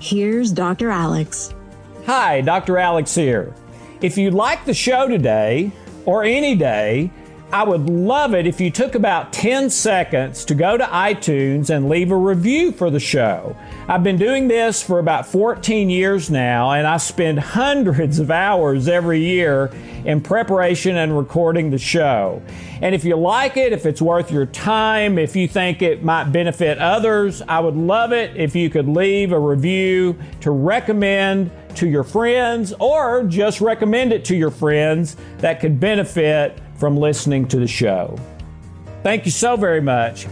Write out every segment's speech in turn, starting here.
Here's Dr. Alex. Hi, Dr. Alex here. If you like the show today, or any day, I would love it if you took about 10 seconds to go to iTunes and leave a review for the show. I've been doing this for about 14 years now, and I spend hundreds of hours every year in preparation and recording the show. And if you like it, if it's worth your time, if you think it might benefit others, I would love it if you could leave a review to recommend to your friends or just recommend it to your friends that could benefit from listening to the show. Thank you so very much.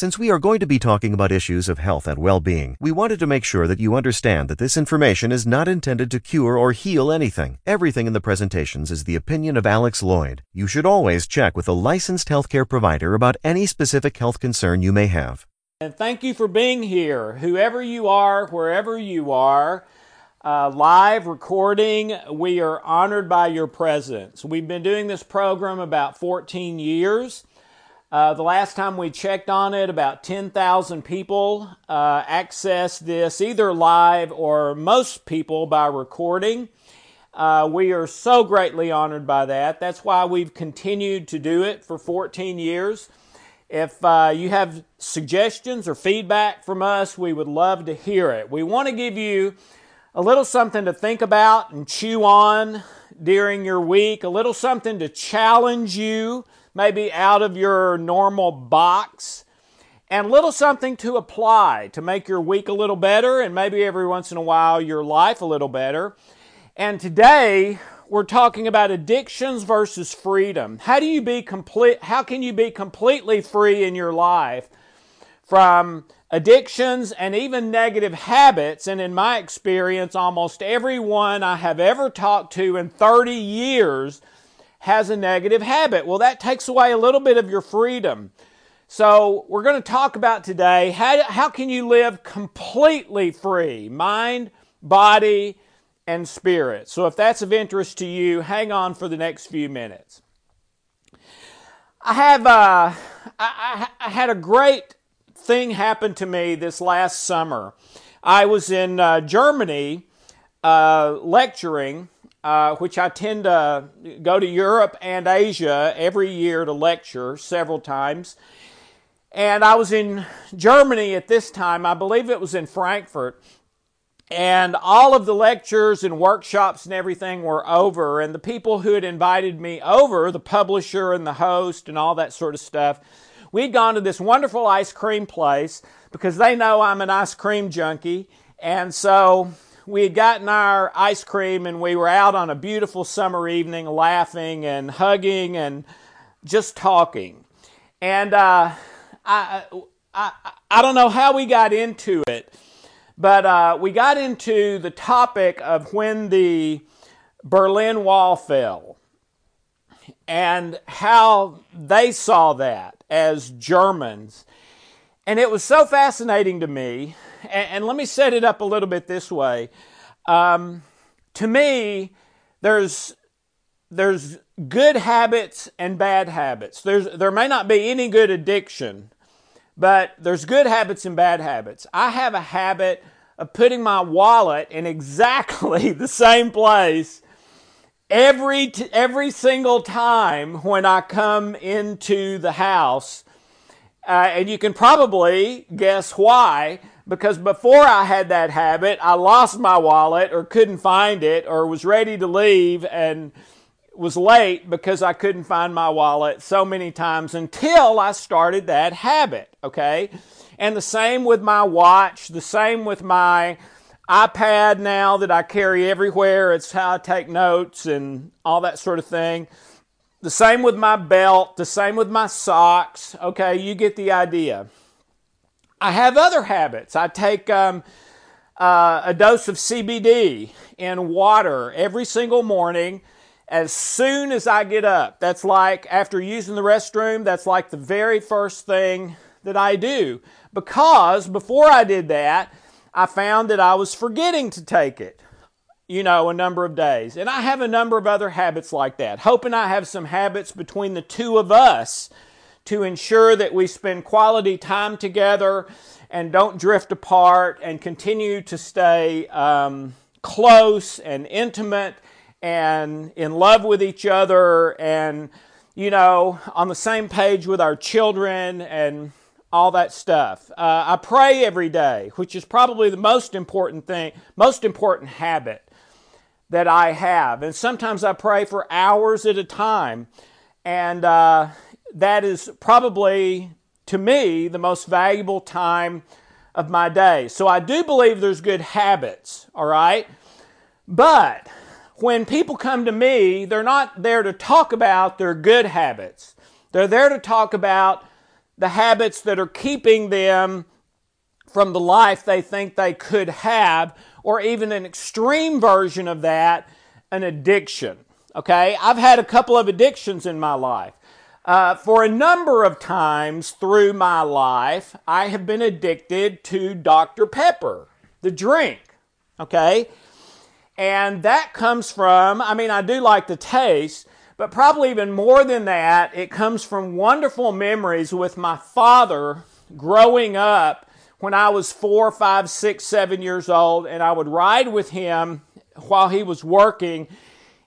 Since we are going to be talking about issues of health and well being, we wanted to make sure that you understand that this information is not intended to cure or heal anything. Everything in the presentations is the opinion of Alex Loyd. You should always check with a licensed healthcare provider about any specific health concern you may have. And thank you for being here, whoever you are, wherever you are. Uh, live recording, we are honored by your presence. We've been doing this program about 14 years. Uh, the last time we checked on it, about 10,000 people uh, this either live or most people by recording. Uh, we are so greatly honored by that. That's why we've continued to do it for 14 years. If uh, you have suggestions or feedback from us, we would love to hear it. We want to give you a little something to think about and chew on during your week, a little something to challenge you maybe out of your normal box, and little something to apply to make your week a little better and maybe every once in a while your life a little better. And today we're talking about addictions versus freedom. How do you be complete how can you be completely free in your life from addictions and even negative habits and in my experience almost everyone I have ever talked to in 30 years has a negative habit. Well, that takes away a little bit of your freedom. So, we're going to talk about today how, how can you live completely free, mind, body, and spirit. So, if that's of interest to you, hang on for the next few minutes. I have uh, I, I had a great thing happen to me this last summer. I was in uh, Germany uh, lecturing uh, which I tend to go to Europe and Asia every year to lecture several times. And I was in Germany at this time, I believe it was in Frankfurt. And all of the lectures and workshops and everything were over. And the people who had invited me over, the publisher and the host and all that sort of stuff, we'd gone to this wonderful ice cream place because they know I'm an ice cream junkie. And so we had gotten our ice cream and we were out on a beautiful summer evening laughing and hugging and just talking. And uh, I, I, I don't know how we got into it, but uh, we got into the topic of when the Berlin Wall fell and how they saw that as Germans. And it was so fascinating to me and, let me set it up a little bit this way. Um, to me, there's there's good habits and bad habits. There's there may not be any good addiction, but there's good habits and bad habits. I have a habit of putting my wallet in exactly the same place every every single time when I come into the house. Uh, and you can probably guess why because before I had that habit, I lost my wallet or couldn't find it or was ready to leave and was late because I couldn't find my wallet so many times until I started that habit, okay? And the same with my watch, the same with my iPad now that I carry everywhere. It's how I take notes and all that sort of thing. the same with my belt, the same with my socks. Okay, you get the idea. I have other habits. I take um, uh, a dose of CBD in water every single morning as soon as I get up. That's like after using the restroom, that's like the very first thing that I do. Because before I did that, I found that I was forgetting to take it you know, a number of days. And I have a number of other habits like that. Hoping I have some habits between the two of us to ensure that we spend quality time together and don't drift apart and continue to stay um, close and intimate and in love with each other and, you know, on the same page with our children and all that stuff. Uh, I pray every day, which is probably the most important thing, most important habit that I have. And sometimes I pray for hours at a time. And uh, that is probably, to me, the most valuable time of my day. So I do believe there's good habits, all right? But when people come to me, they're not there to talk about their good habits. They're there to talk about the habits that are keeping them from the life they think they could have or even an extreme version of that, an addiction. Okay, I've had a couple of addictions in my life. Uh, for a number of times through my life, I have been addicted to Dr. Pepper, the drink. Okay, and that comes from, I mean, I do like the taste, but probably even more than that, it comes from wonderful memories with my father growing up when I was four, five, six, seven years old, and I would ride with him while he was working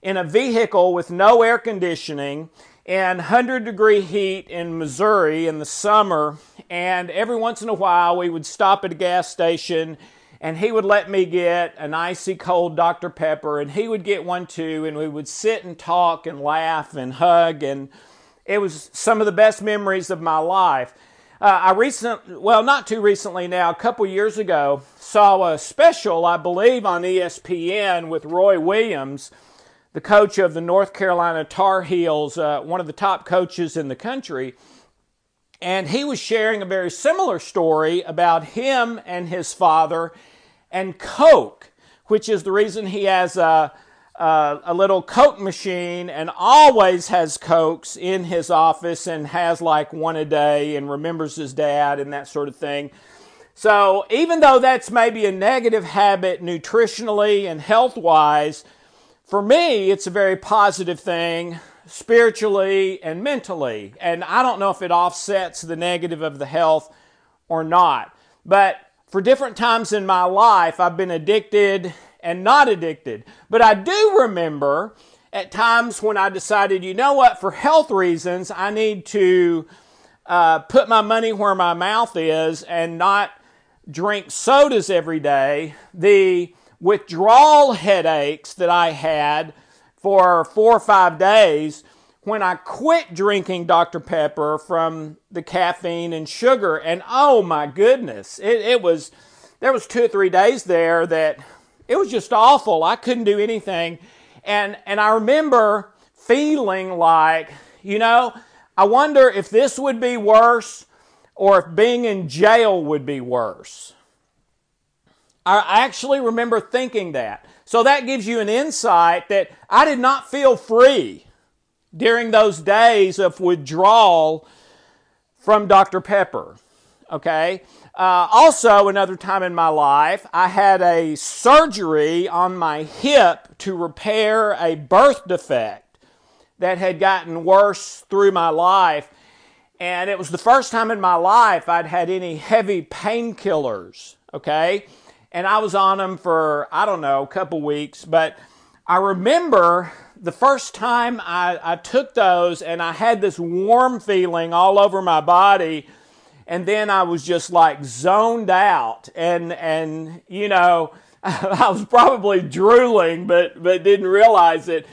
in a vehicle with no air conditioning and 100 degree heat in Missouri in the summer. And every once in a while, we would stop at a gas station and he would let me get an icy cold Dr. Pepper, and he would get one too, and we would sit and talk and laugh and hug. And it was some of the best memories of my life. Uh, I recent, well, not too recently now, a couple years ago, saw a special, I believe, on ESPN with Roy Williams, the coach of the North Carolina Tar Heels, uh, one of the top coaches in the country. And he was sharing a very similar story about him and his father and Coke, which is the reason he has a uh, a little Coke machine and always has Cokes in his office and has like one a day and remembers his dad and that sort of thing. So, even though that's maybe a negative habit nutritionally and health wise, for me, it's a very positive thing spiritually and mentally. And I don't know if it offsets the negative of the health or not. But for different times in my life, I've been addicted and not addicted. But I do remember at times when I decided, you know what, for health reasons, I need to uh, put my money where my mouth is and not drink sodas every day. The withdrawal headaches that I had for four or five days when I quit drinking Dr. Pepper from the caffeine and sugar. And oh my goodness, it, it was, there was two or three days there that it was just awful. I couldn't do anything. And, and I remember feeling like, you know, I wonder if this would be worse or if being in jail would be worse. I actually remember thinking that. So that gives you an insight that I did not feel free during those days of withdrawal from Dr. Pepper. Okay? Uh, also, another time in my life, I had a surgery on my hip to repair a birth defect that had gotten worse through my life. And it was the first time in my life I'd had any heavy painkillers, okay? And I was on them for, I don't know, a couple weeks. But I remember the first time I, I took those and I had this warm feeling all over my body and then I was just like zoned out and and you know I was probably drooling but but didn't realize it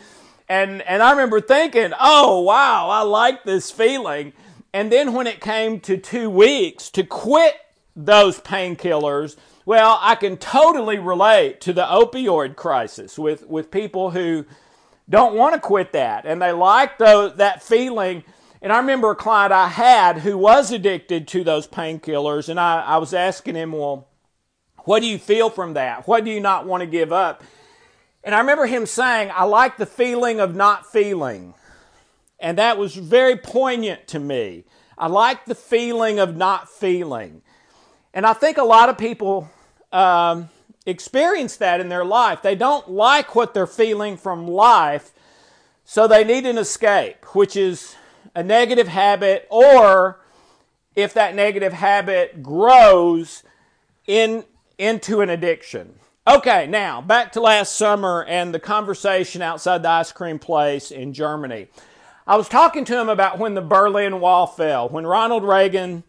and and I remember thinking oh wow I like this feeling and then when it came to 2 weeks to quit those painkillers well I can totally relate to the opioid crisis with with people who don't want to quit that. And they like the, that feeling. And I remember a client I had who was addicted to those painkillers, and I, I was asking him, Well, what do you feel from that? What do you not want to give up? And I remember him saying, I like the feeling of not feeling. And that was very poignant to me. I like the feeling of not feeling. And I think a lot of people um, experience that in their life. They don't like what they're feeling from life, so they need an escape, which is a negative habit, or if that negative habit grows in, into an addiction. Okay, now back to last summer and the conversation outside the ice cream place in Germany. I was talking to him about when the Berlin Wall fell, when Ronald Reagan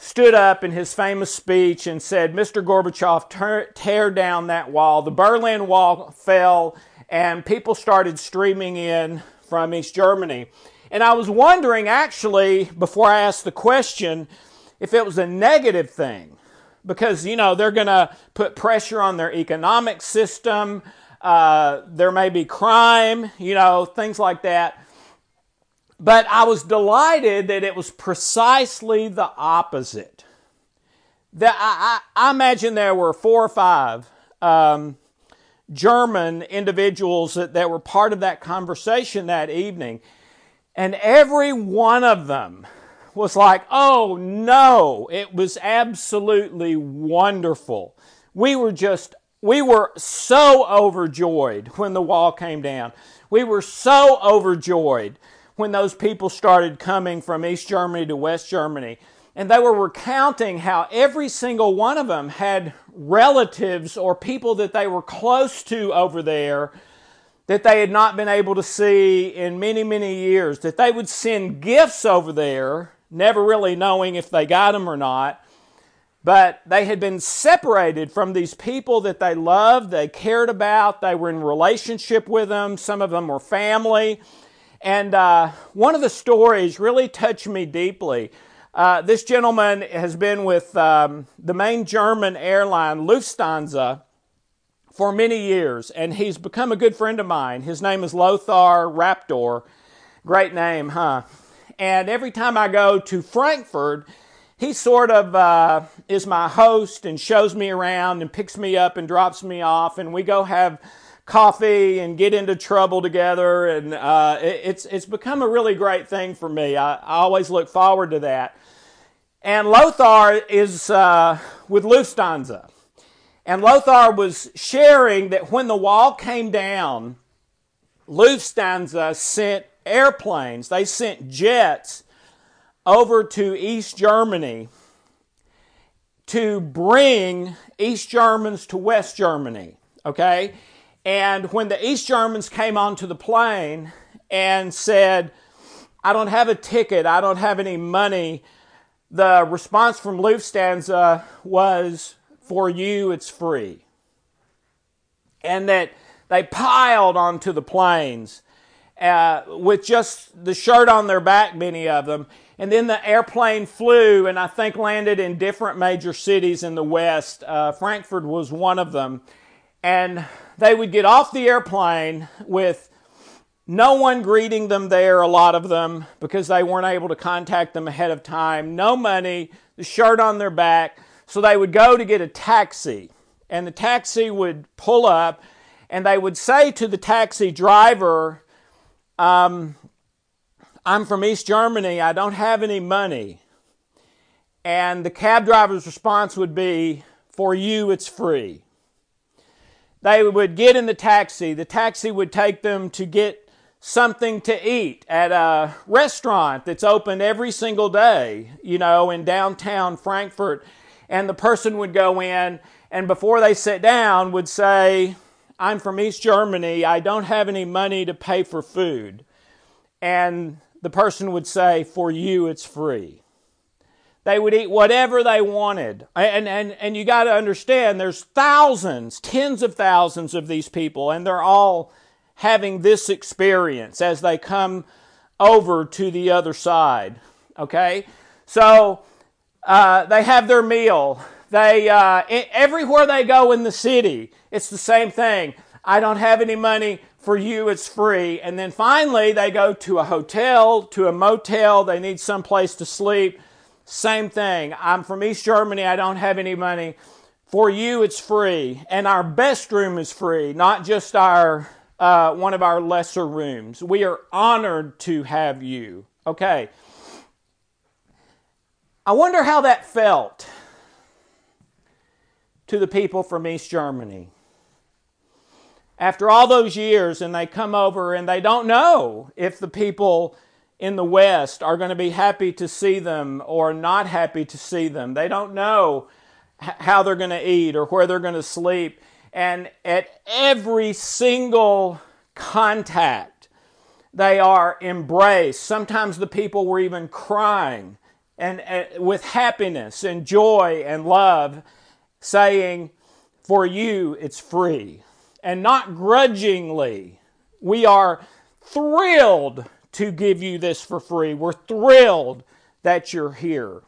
stood up in his famous speech and said, Mr. Gorbachev, tear down that wall. The Berlin Wall fell, and people started streaming in from East Germany. And I was wondering, actually, before I asked the question, if it was a negative thing. Because, you know, they're going to put pressure on their economic system. Uh, there may be crime, you know, things like that. But I was delighted that it was precisely the opposite. That I, I, I imagine there were four or five um, German individuals that, that were part of that conversation that evening, and every one of them was like, oh no, it was absolutely wonderful. We were just, we were so overjoyed when the wall came down. We were so overjoyed when those people started coming from East Germany to West Germany. And they were recounting how every single one of them had relatives or people that they were close to over there that they had not been able to see in many, many years, that they would send gifts over there, never really knowing if they got them or not. But they had been separated from these people that they loved, they cared about, they were in relationship with them, some of them were family. And uh, one of the stories really touched me deeply. Uh, this gentleman has been with um, the main German airline, Lufthansa, for many years, and he's become a good friend of mine. His name is Lothar Raptor. Great name, huh? And every time I go to Frankfurt, he sort of uh, is my host and shows me around and picks me up and drops me off, and we go have coffee and get into trouble together. And uh, it, it's, it's become a really great thing for me. I, I always look forward to that. And Lothar is uh, with Lufthansa. And Lothar was sharing that when the wall came down, Lufthansa sent airplanes, they sent jets over to East Germany to bring East Germans to West Germany. Okay? And when the East Germans came onto the plane and said, I don't have a ticket, I don't have any money, the response from Lufthansa was, For you, it's free. And that they piled onto the planes uh, with just the shirt on their back, many of them. And then the airplane flew and I think landed in different major cities in the West. Uh, Frankfurt was one of them. And they would get off the airplane with no one greeting them there, a lot of them, because they weren't able to contact them ahead of time, no money, the shirt on their back. So they would go to get a taxi, and the taxi would pull up, and they would say to the taxi driver, um, I'm from East Germany, I don't have any money. And the cab driver's response would be, For you, it's free. They would get in the taxi. The taxi would take them to get something to eat at a restaurant that's open every single day, you know, in downtown Frankfurt. And the person would go in and before they sit down would say, I'm from East Germany. I don't have any money to pay for food. And the person would say, For you, it's free. They would eat whatever they wanted. And, and, and you got to understand, there's thousands, tens of thousands of these people, and they're all having this experience as they come over to the other side. Okay? So uh, they have their meal. They uh, everywhere they go in the city, it's the same thing. I don't have any money. for you it's free. And then finally, they go to a hotel, to a motel, they need some place to sleep. Same thing. I'm from East Germany, I don't have any money. For you, it's free. And our best room is free, not just our uh, one of our lesser rooms. We are honored to have you. Okay. I wonder how that felt to the people from East Germany after all those years and they come over and they don't know if the people in the West are going to be happy to see them or not happy to see them. They don't know how they're going to eat or where they're going to sleep. And at every single contact, they are embraced. Sometimes the people were even crying and, and with happiness and joy and love, saying, For you, it's free and not grudgingly. We are thrilled to give you this for free. We're thrilled that you're here.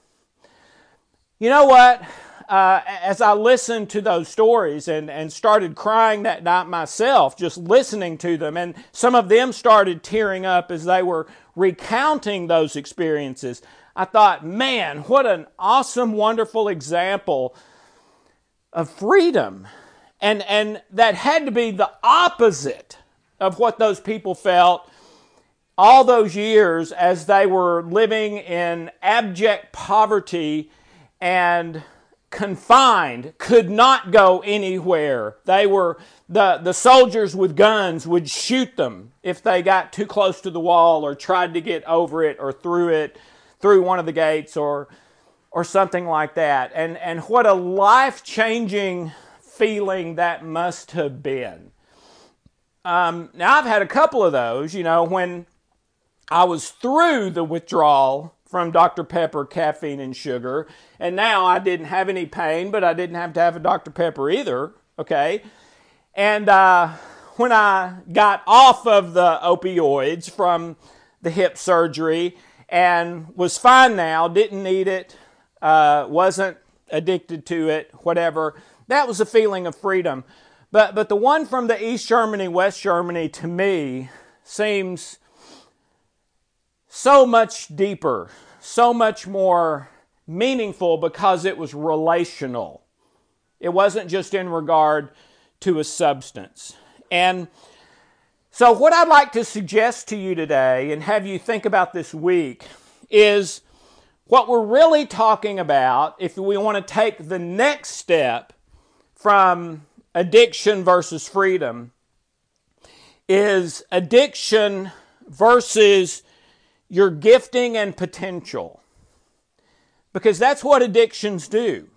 You know what? Uh, as I listened to those stories and, and started crying that night myself, just listening to them, and some of them started tearing up as they were recounting those experiences, I thought, man, what an awesome, wonderful example of freedom and, and that had to be the opposite of what those people felt all those years as they were living in abject poverty and confined, could not go anywhere. They were, the, the soldiers with guns would shoot them if they got too close to the wall or tried to get over it or through it, through one of the gates or, or something like that. And, and what a life changing feeling that must have been. Um, now, I've had a couple of those, you know, when I was through the withdrawal from Dr. Pepper, caffeine, and sugar, and now I didn't have any pain, but I didn't have to have a Dr. Pepper either, okay? And uh, when I got off of the opioids from the hip surgery and was fine now, didn't need it, uh, wasn't addicted to it, whatever that was a feeling of freedom. But, but the one from the East Germany, West Germany, to me, seems so much deeper, so much more meaningful because it was relational. It wasn't just in regard to a substance. And so, what I'd like to suggest to you today and have you think about this week is what we're really talking about if we want to take the next step from addiction versus freedom is addiction versus your gifting and potential. Because that's what addictions do.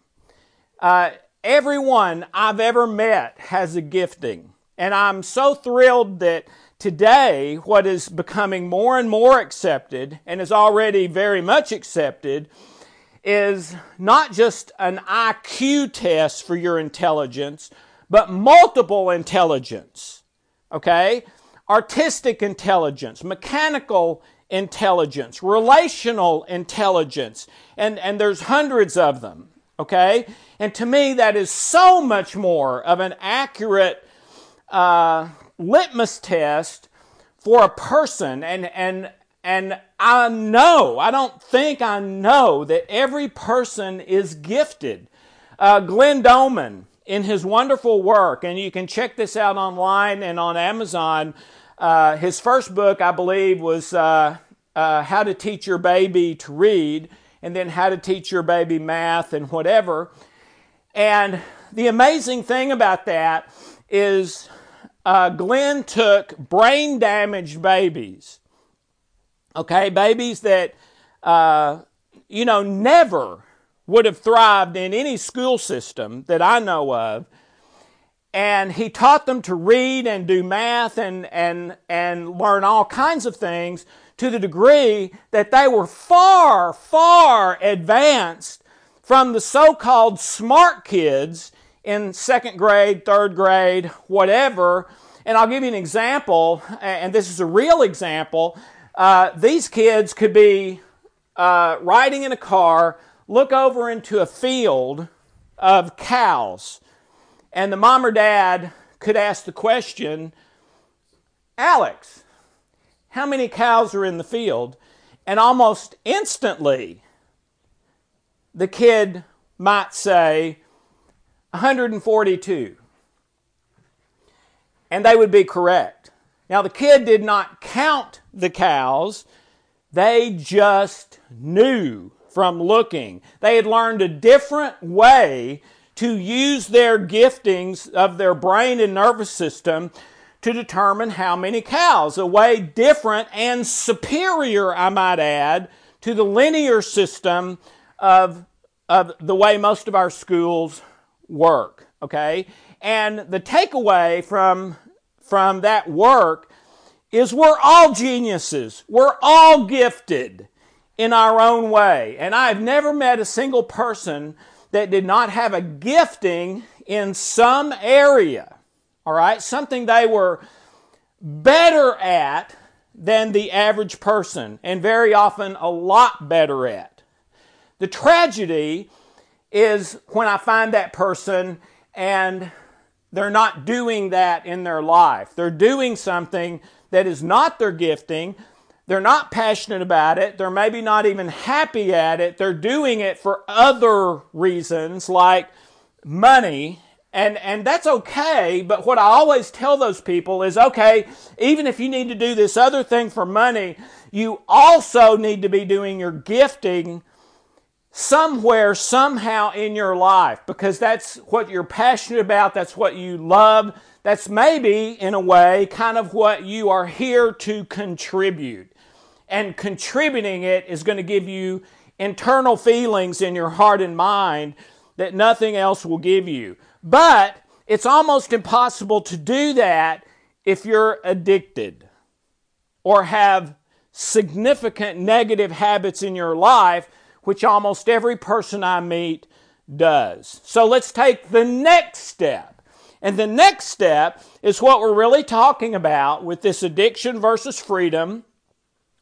Uh, everyone I've ever met has a gifting. And I'm so thrilled that today, what is becoming more and more accepted and is already very much accepted is not just an IQ test for your intelligence, but multiple intelligence. Okay? Artistic intelligence, mechanical intelligence, relational intelligence, and, and there's hundreds of them. Okay? And to me, that is so much more of an accurate uh, litmus test for a person and, and and I know, I don't think I know that every person is gifted. Uh, Glenn Doman, in his wonderful work, and you can check this out online and on Amazon, uh, his first book, I believe, was uh, uh How to Teach Your Baby to Read, and then How to Teach Your Baby Math and whatever. And the amazing thing about that is uh, Glenn took brain damaged babies Okay, babies that, uh, you know, never would have thrived in any school system that I know of. And he taught them to read and do math and, and, and learn all kinds of things to the degree that they were far, far advanced from the so-called smart kids in second grade, third grade, whatever. And I'll give you an example, and this is a real example. Uh, these kids could be uh, riding in a car, look over into a field of cows, and the mom or dad could ask the question, Alex, how many cows are in the field? And almost instantly, the kid might say 142. And they would be correct. Now, the kid did not count the cows, they just knew from looking. They had learned a different way to use their giftings of their brain and nervous system to determine how many cows. A way different and superior, I might add, to the linear system of, of the way most of our schools work. Okay? And the takeaway from, from that work is we're all geniuses. We're all gifted in our own way. And I've never met a single person that did not have a gifting in some area. All right? Something they were better at than the average person, and very often a lot better at. The tragedy is when I find that person and they're not doing that in their life. They're doing something that is not their gifting. They're not passionate about it. They're maybe not even happy at it. They're doing it for other reasons like money. And, and that's okay, but what I always tell those people is okay, even if you need to do this other thing for money, you also need to be doing your gifting somewhere, somehow in your life because that's what you're passionate about, that's what you love, that's maybe, in a way, kind of what you are here to contribute and contributing it is going to give you internal feelings in your heart and mind that nothing else will give you. But it's almost impossible to do that if you're addicted or have significant negative habits in your life, which almost every person I meet does. So let's take the next step. And the next step is what we're really talking about with this addiction versus freedom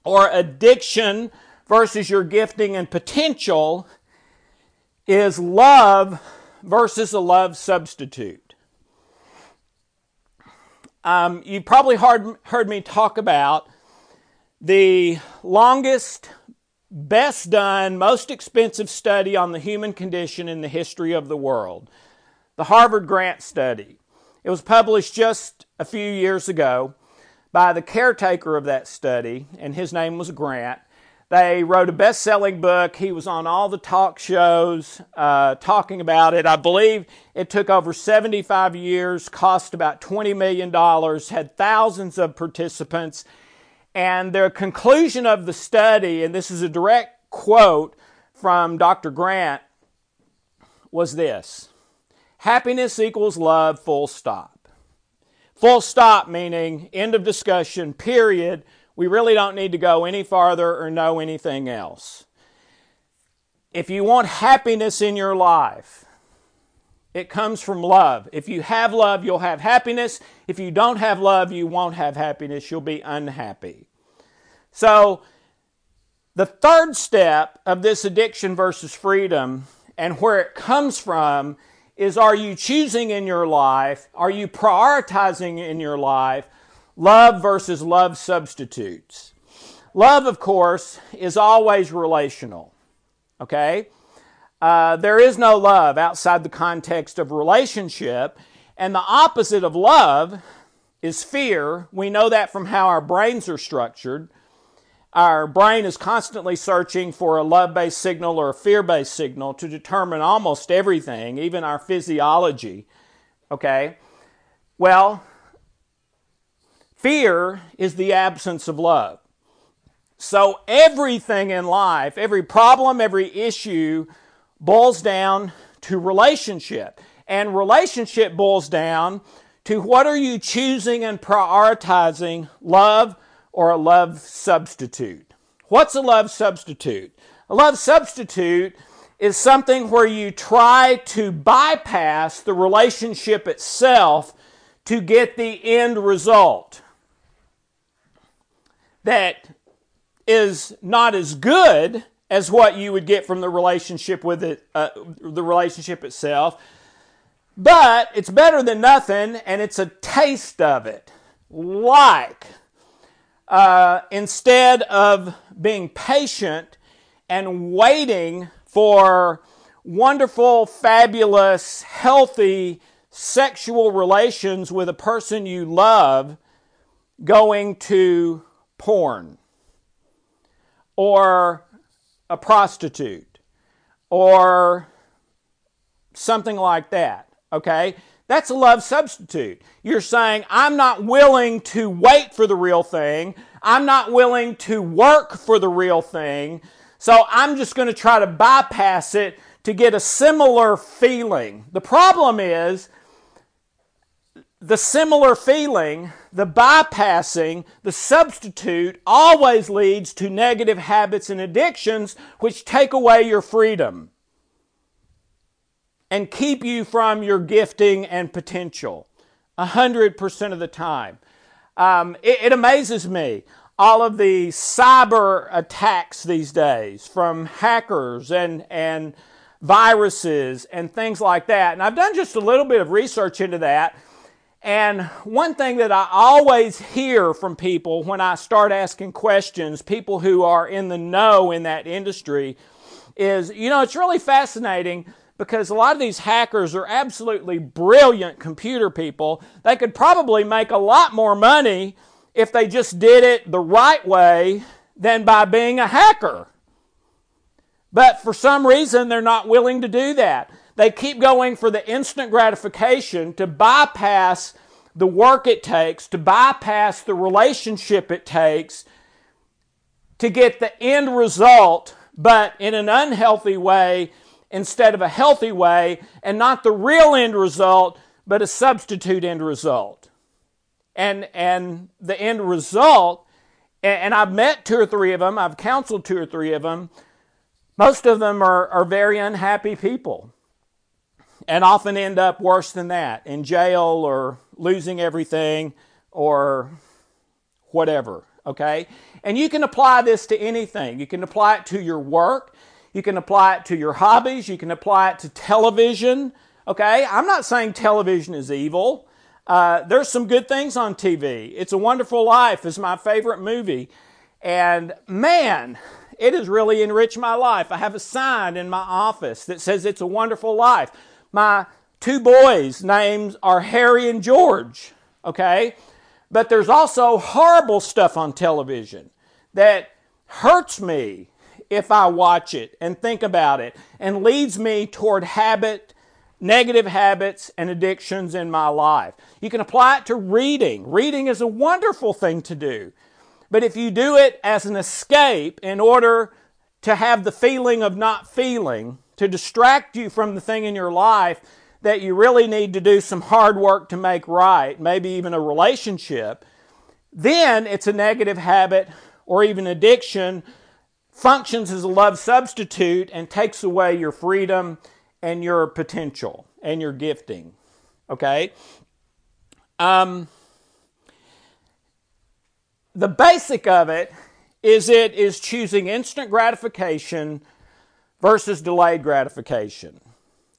or addiction versus your gifting and potential is love versus a love substitute. Um, you probably heard, heard me talk about the longest, best done, most expensive study on the human condition in the history of the world the Harvard Grant Study. It was published just a few years ago by the caretaker of that study, and his name was Grant. They wrote a best selling book. He was on all the talk shows uh, talking about it. I believe it took over 75 years, cost about $20 million, had thousands of participants. And their conclusion of the study, and this is a direct quote from Dr. Grant, was this Happiness equals love, full stop. Full stop, meaning end of discussion, period. We really don't need to go any farther or know anything else. If you want happiness in your life, it comes from love. If you have love, you'll have happiness. If you don't have love, you won't have happiness. You'll be unhappy. So, the third step of this addiction versus freedom and where it comes from is are you choosing in your life, are you prioritizing in your life love versus love substitutes? Love, of course, is always relational. Okay? Uh, there is no love outside the context of relationship. And the opposite of love is fear. We know that from how our brains are structured. Our brain is constantly searching for a love based signal or a fear based signal to determine almost everything, even our physiology. Okay? Well, fear is the absence of love. So everything in life, every problem, every issue boils down to relationship. And relationship boils down to what are you choosing and prioritizing love or a love substitute. What's a love substitute? A love substitute is something where you try to bypass the relationship itself to get the end result that is not as good as what you would get from the relationship with it, uh, the relationship itself, but it's better than nothing, and it's a taste of it. like uh, instead of being patient and waiting for wonderful, fabulous, healthy sexual relations with a person you love, going to porn or a prostitute or something like that. Okay? That's a love substitute. You're saying, I'm not willing to wait for the real thing. I'm not willing to work for the real thing. So I'm just going to try to bypass it to get a similar feeling. The problem is the similar feeling, the bypassing, the substitute always leads to negative habits and addictions which take away your freedom and keep you from your gifting and potential. A hundred percent of the time. Um, it, it amazes me all of the cyber attacks these days from hackers and, and viruses and things like that. And I've done just a little bit of research into that. And one thing that I always hear from people when I start asking questions, people who are in the know in that industry, is you know, it's really fascinating because a lot of these hackers are absolutely brilliant computer people. They could probably make a lot more money if they just did it the right way than by being a hacker. But for some reason, they're not willing to do that. They keep going for the instant gratification to bypass the work it takes, to bypass the relationship it takes to get the end result, but in an unhealthy way instead of a healthy way, and not the real end result, but a substitute end result. And, and the end result, and I've met two or three of them, I've counseled two or three of them. Most of them are, are very unhappy people and often end up worse than that in jail or losing everything or whatever. Okay? And you can apply this to anything. You can apply it to your work. You can apply it to your hobbies. You can apply it to television. Okay? I'm not saying television is evil. Uh, there's some good things on TV. It's a Wonderful Life is my favorite movie. And man, it has really enriched my life. I have a sign in my office that says it's a wonderful life. My two boys' names are Harry and George. Okay? But there's also horrible stuff on television that hurts me if I watch it and think about it and leads me toward habit, negative habits, and addictions in my life. You can apply it to reading. Reading is a wonderful thing to do. But if you do it as an escape in order to have the feeling of not feeling, to distract you from the thing in your life that you really need to do some hard work to make right, maybe even a relationship, then it's a negative habit or even addiction functions as a love substitute and takes away your freedom and your potential and your gifting. Okay? Um, the basic of it is it is choosing instant gratification versus delayed gratification.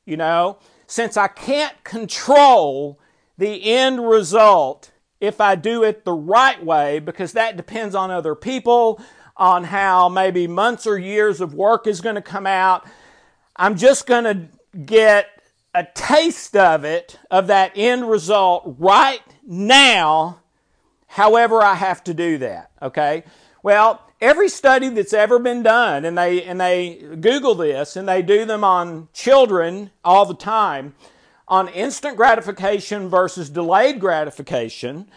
You know, since I can't control the end result if I do it the right way, because that depends on other people, on how maybe months or years of work is going to come out. I'm just going to get a taste of it, of that end result right now, however I have to do that. Okay? Well, every study that's ever been done, and they, and they Google this, and they do them on children all the time, on instant gratification versus delayed gratification,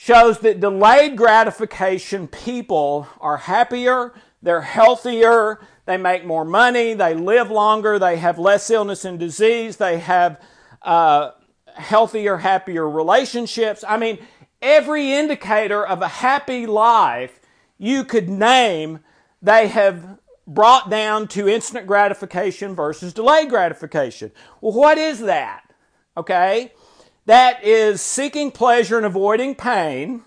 shows that delayed gratification people are happier, they're healthier, they make more money, they live longer, they have less illness and disease, they have uh, healthier, happier relationships. I mean, every indicator of a happy life you could name, they have brought down to instant gratification versus delayed gratification. Well, what is that? Okay? That is seeking pleasure and avoiding pain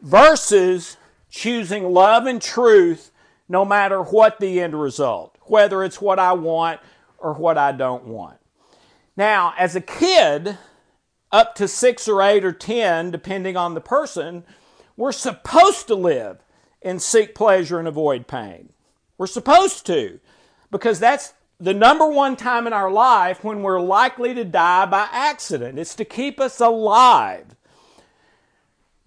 versus choosing love and truth no matter what the end result, whether it's what I want or what I don't want. Now, as a kid, up to six or eight or ten, depending on the person, we're supposed to live and seek pleasure and avoid pain. We're supposed to, because that's the number one time in our life when we're likely to die by accident. It's to keep us alive.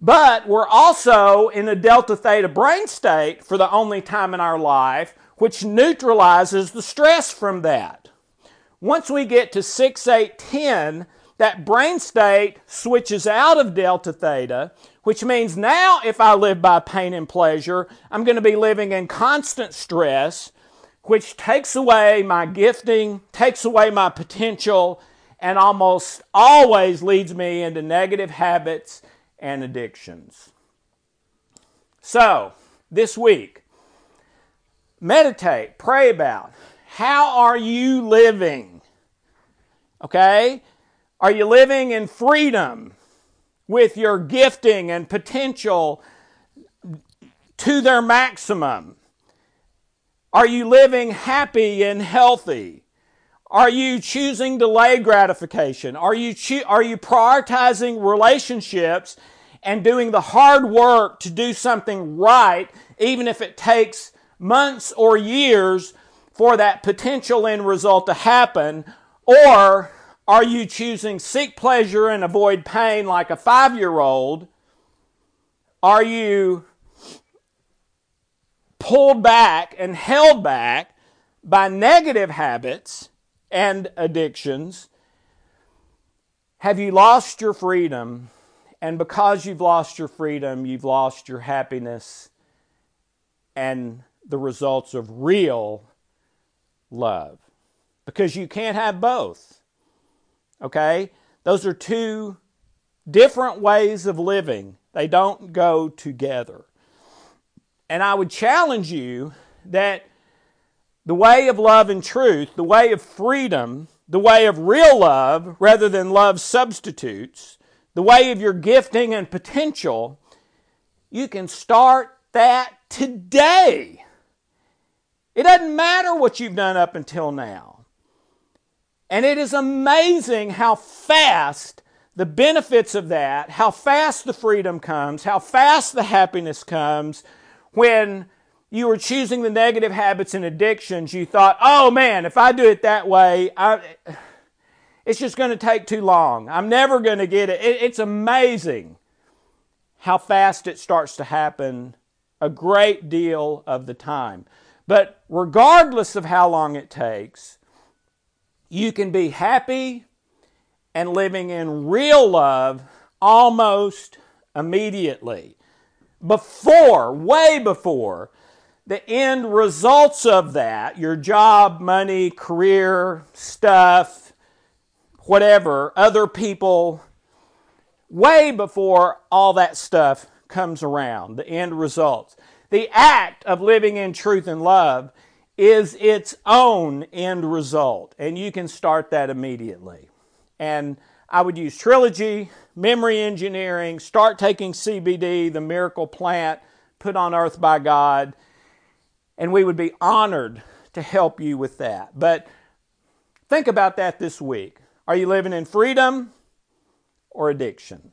But we're also in a delta theta brain state for the only time in our life, which neutralizes the stress from that. Once we get to 6, 8, 10, that brain state switches out of delta theta, which means now if I live by pain and pleasure, I'm going to be living in constant stress, which takes away my gifting, takes away my potential, and almost always leads me into negative habits and addictions. So, this week, meditate, pray about how are you living? Okay? Are you living in freedom with your gifting and potential to their maximum? Are you living happy and healthy? Are you choosing delayed gratification? Are you, cho- are you prioritizing relationships and doing the hard work to do something right, even if it takes months or years for that potential end result to happen? Or are you choosing seek pleasure and avoid pain like a five year old? Are you pulled back and held back by negative habits and addictions? Have you lost your freedom? And because you've lost your freedom, you've lost your happiness and the results of real love. Because you can't have both. Okay? Those are two different ways of living, they don't go together. And I would challenge you that the way of love and truth, the way of freedom, the way of real love rather than love substitutes, the way of your gifting and potential, you can start that today. It doesn't matter what you've done up until now. And it is amazing how fast the benefits of that, how fast the freedom comes, how fast the happiness comes when you were choosing the negative habits and addictions, you thought, oh man, if I do it that way, I, it's just going to take too long. I'm never going to get it. it. It's amazing how fast it starts to happen a great deal of the time. But regardless of how long it takes, you can be happy and living in real love almost immediately. Before, way before, the end results of that, your job, money, career, stuff, whatever, other people, way before all that stuff comes around, the end results. The act of living in truth and love is its own end result, and you can start that immediately. And I would use Trilogy, memory engineering, start taking CBD, the miracle plant put on earth by God and we would be honored to help you with that. But think about that this week. Are you living in freedom or addiction?